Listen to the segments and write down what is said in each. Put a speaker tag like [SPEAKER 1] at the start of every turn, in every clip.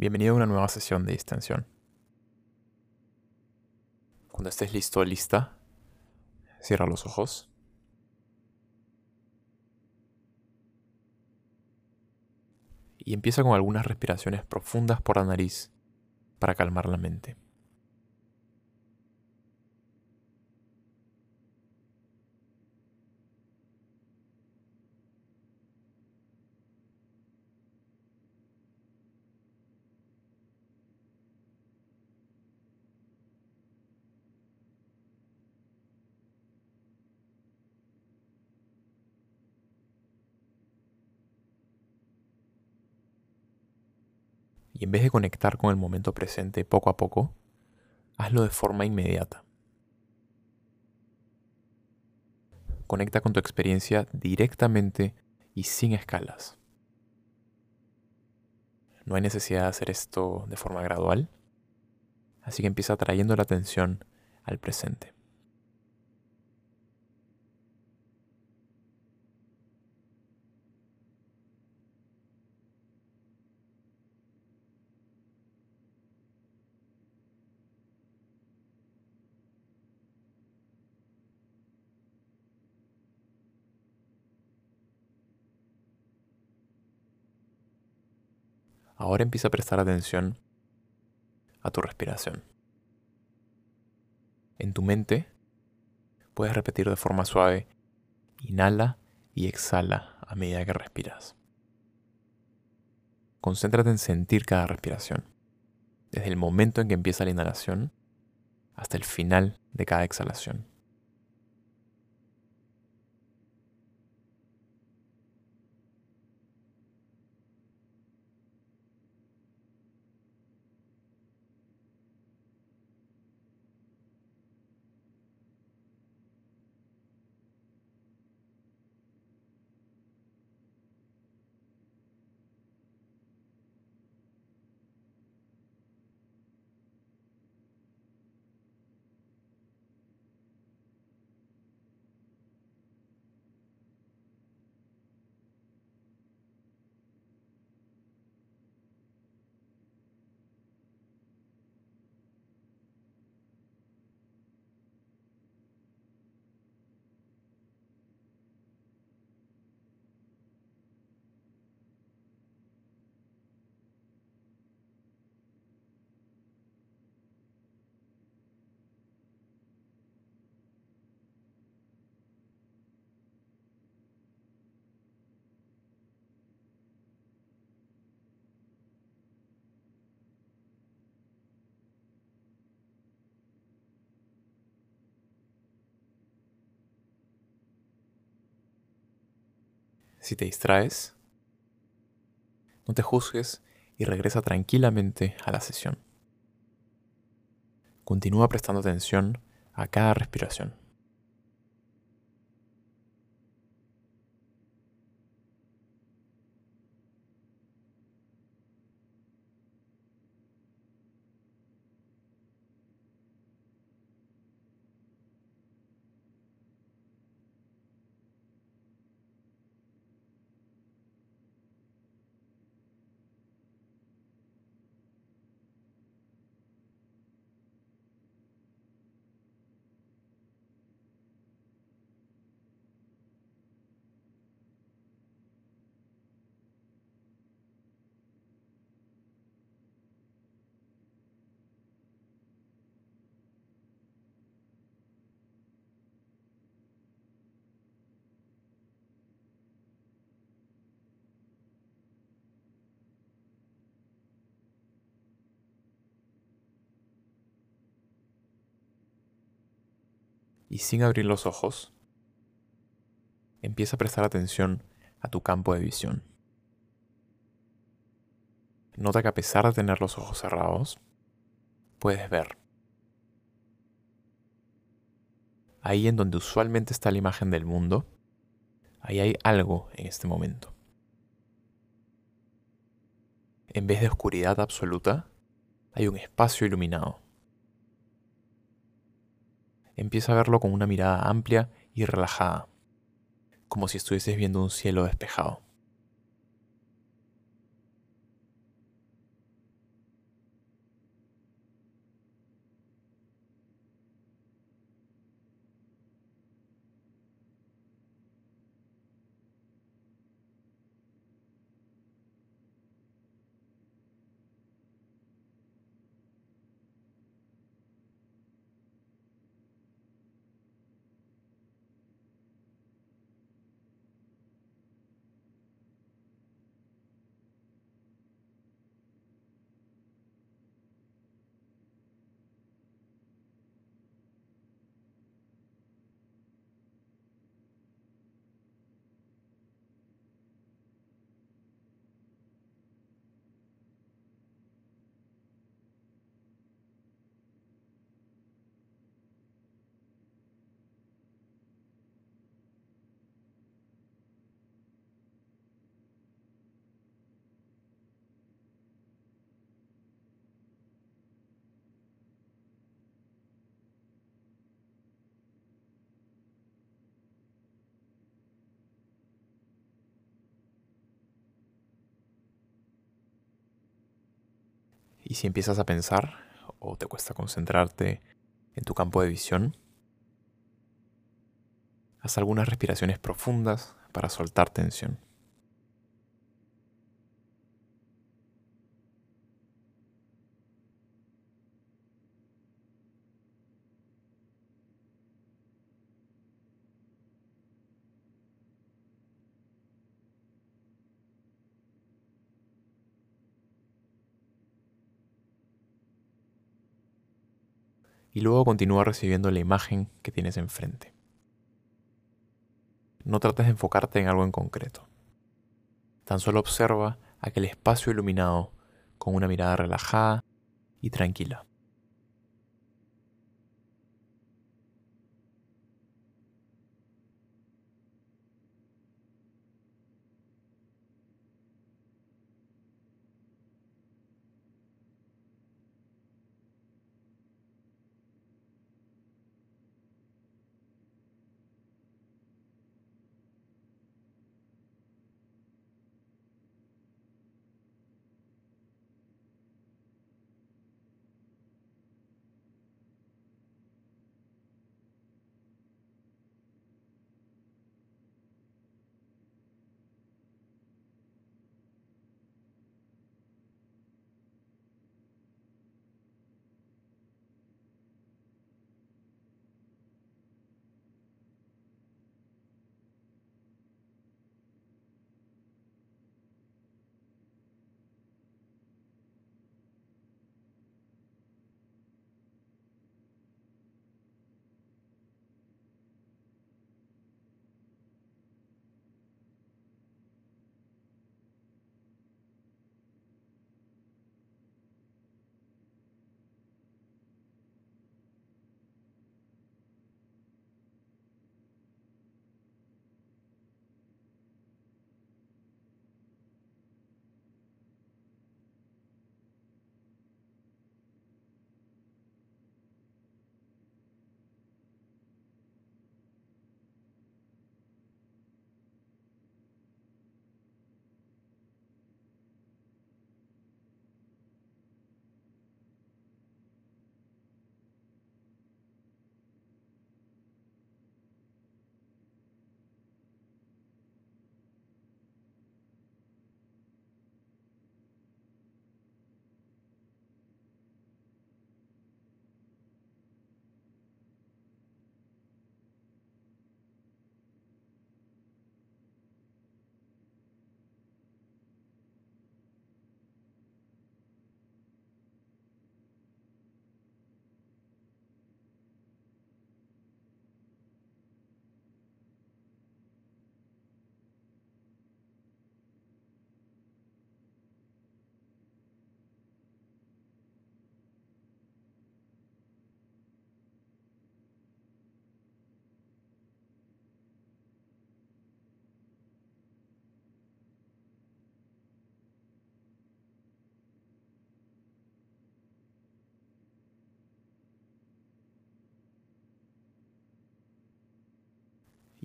[SPEAKER 1] Bienvenido a una nueva sesión de distensión. Cuando estés listo o lista, cierra los ojos. Y empieza con algunas respiraciones profundas por la nariz para calmar la mente. Y en vez de conectar con el momento presente poco a poco, hazlo de forma inmediata. Conecta con tu experiencia directamente y sin escalas. No hay necesidad de hacer esto de forma gradual, así que empieza trayendo la atención al presente. Ahora empieza a prestar atención a tu respiración. En tu mente puedes repetir de forma suave, inhala y exhala a medida que respiras. Concéntrate en sentir cada respiración, desde el momento en que empieza la inhalación hasta el final de cada exhalación. Si te distraes, no te juzgues y regresa tranquilamente a la sesión. Continúa prestando atención a cada respiración. Y sin abrir los ojos, empieza a prestar atención a tu campo de visión. Nota que a pesar de tener los ojos cerrados, puedes ver. Ahí en donde usualmente está la imagen del mundo, ahí hay algo en este momento. En vez de oscuridad absoluta, hay un espacio iluminado empieza a verlo con una mirada amplia y relajada, como si estuvieses viendo un cielo despejado. Y si empiezas a pensar o te cuesta concentrarte en tu campo de visión, haz algunas respiraciones profundas para soltar tensión. Y luego continúa recibiendo la imagen que tienes enfrente. No trates de enfocarte en algo en concreto. Tan solo observa aquel espacio iluminado con una mirada relajada y tranquila.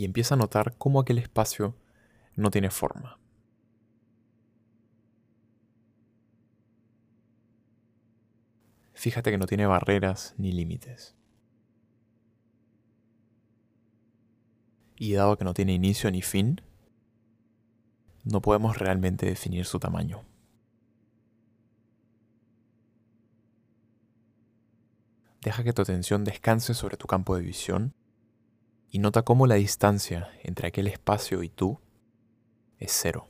[SPEAKER 1] Y empieza a notar cómo aquel espacio no tiene forma. Fíjate que no tiene barreras ni límites. Y dado que no tiene inicio ni fin, no podemos realmente definir su tamaño. Deja que tu atención descanse sobre tu campo de visión y nota cómo la distancia entre aquel espacio y tú es cero.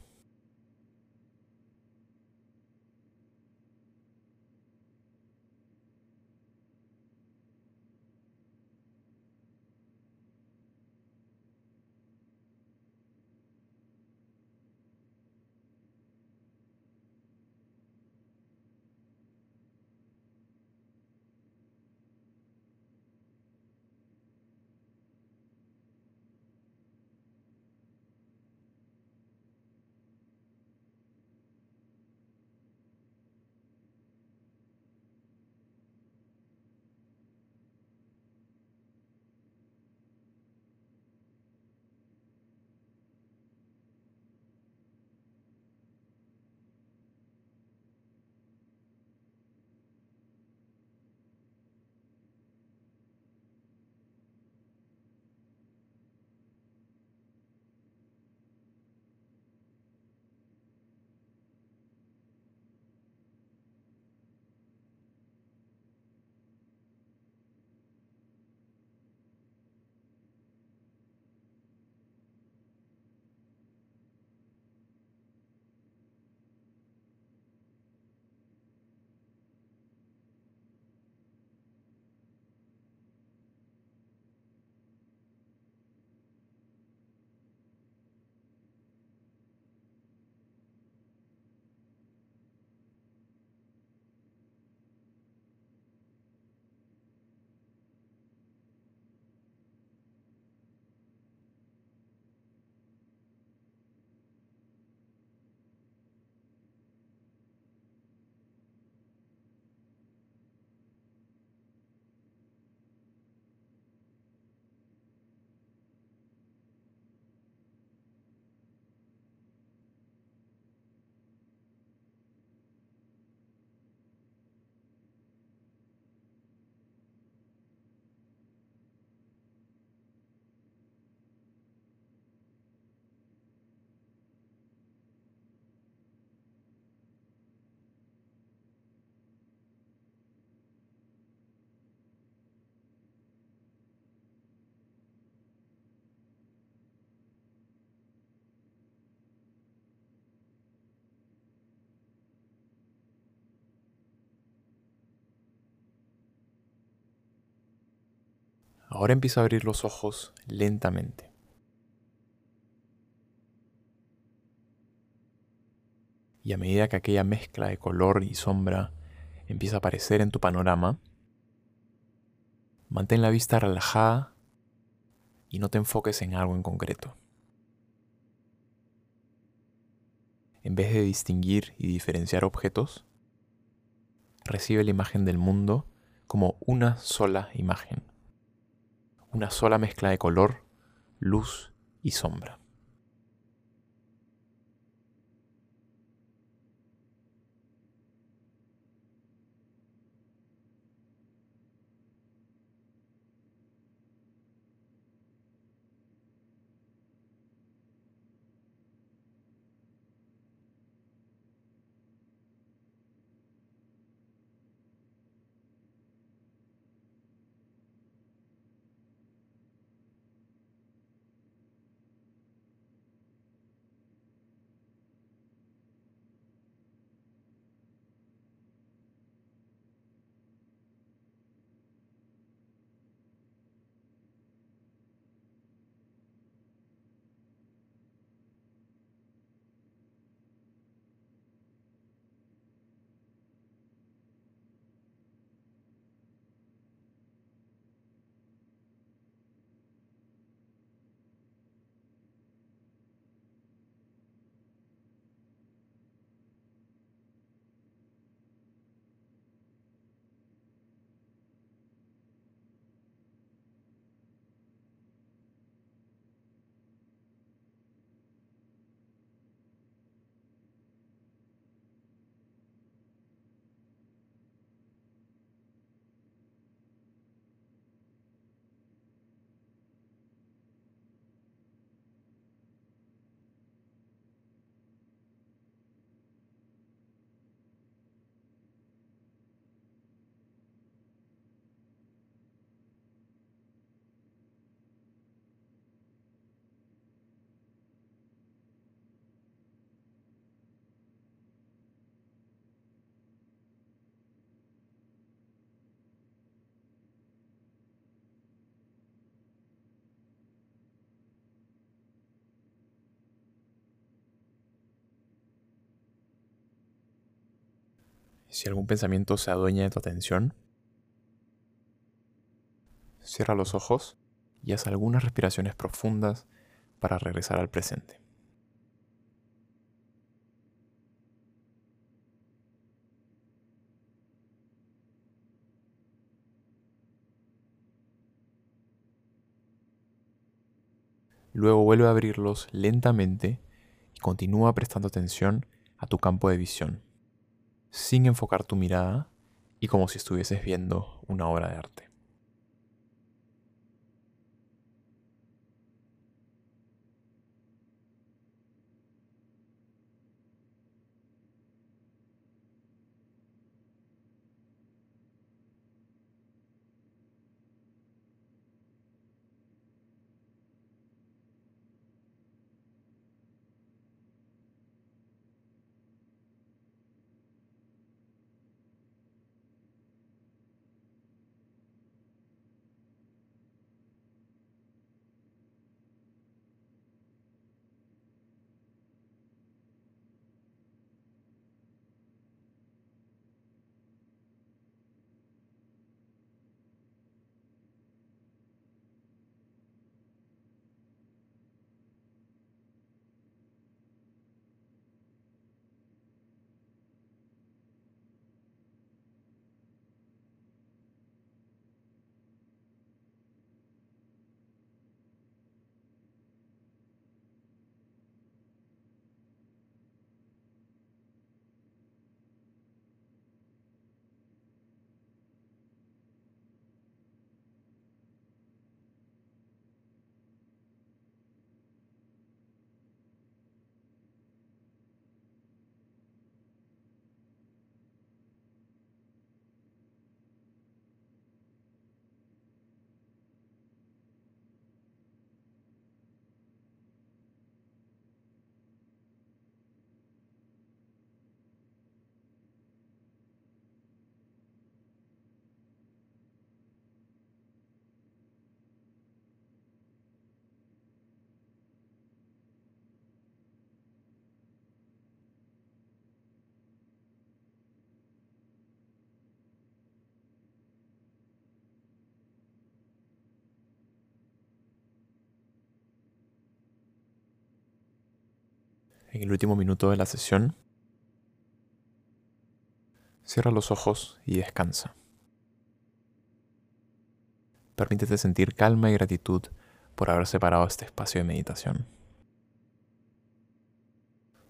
[SPEAKER 1] Ahora empieza a abrir los ojos lentamente. Y a medida que aquella mezcla de color y sombra empieza a aparecer en tu panorama, mantén la vista relajada y no te enfoques en algo en concreto. En vez de distinguir y diferenciar objetos, recibe la imagen del mundo como una sola imagen una sola mezcla de color, luz y sombra. Si algún pensamiento se adueña de tu atención, cierra los ojos y haz algunas respiraciones profundas para regresar al presente. Luego vuelve a abrirlos lentamente y continúa prestando atención a tu campo de visión sin enfocar tu mirada y como si estuvieses viendo una obra de arte. En el último minuto de la sesión, cierra los ojos y descansa. Permítete sentir calma y gratitud por haber separado este espacio de meditación.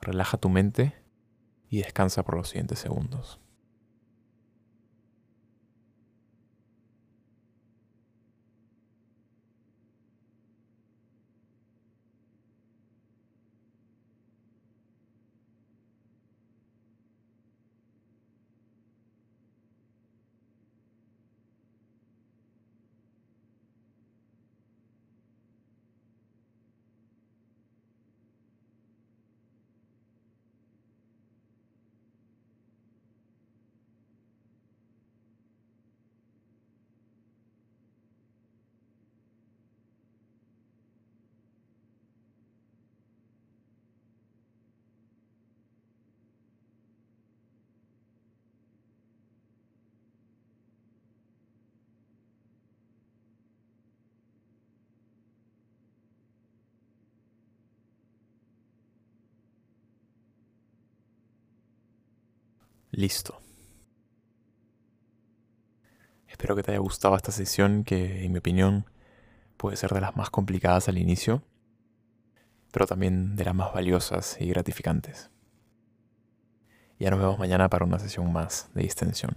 [SPEAKER 1] Relaja tu mente y descansa por los siguientes segundos. Listo. Espero que te haya gustado esta sesión que, en mi opinión, puede ser de las más complicadas al inicio, pero también de las más valiosas y gratificantes. Ya nos vemos mañana para una sesión más de distensión.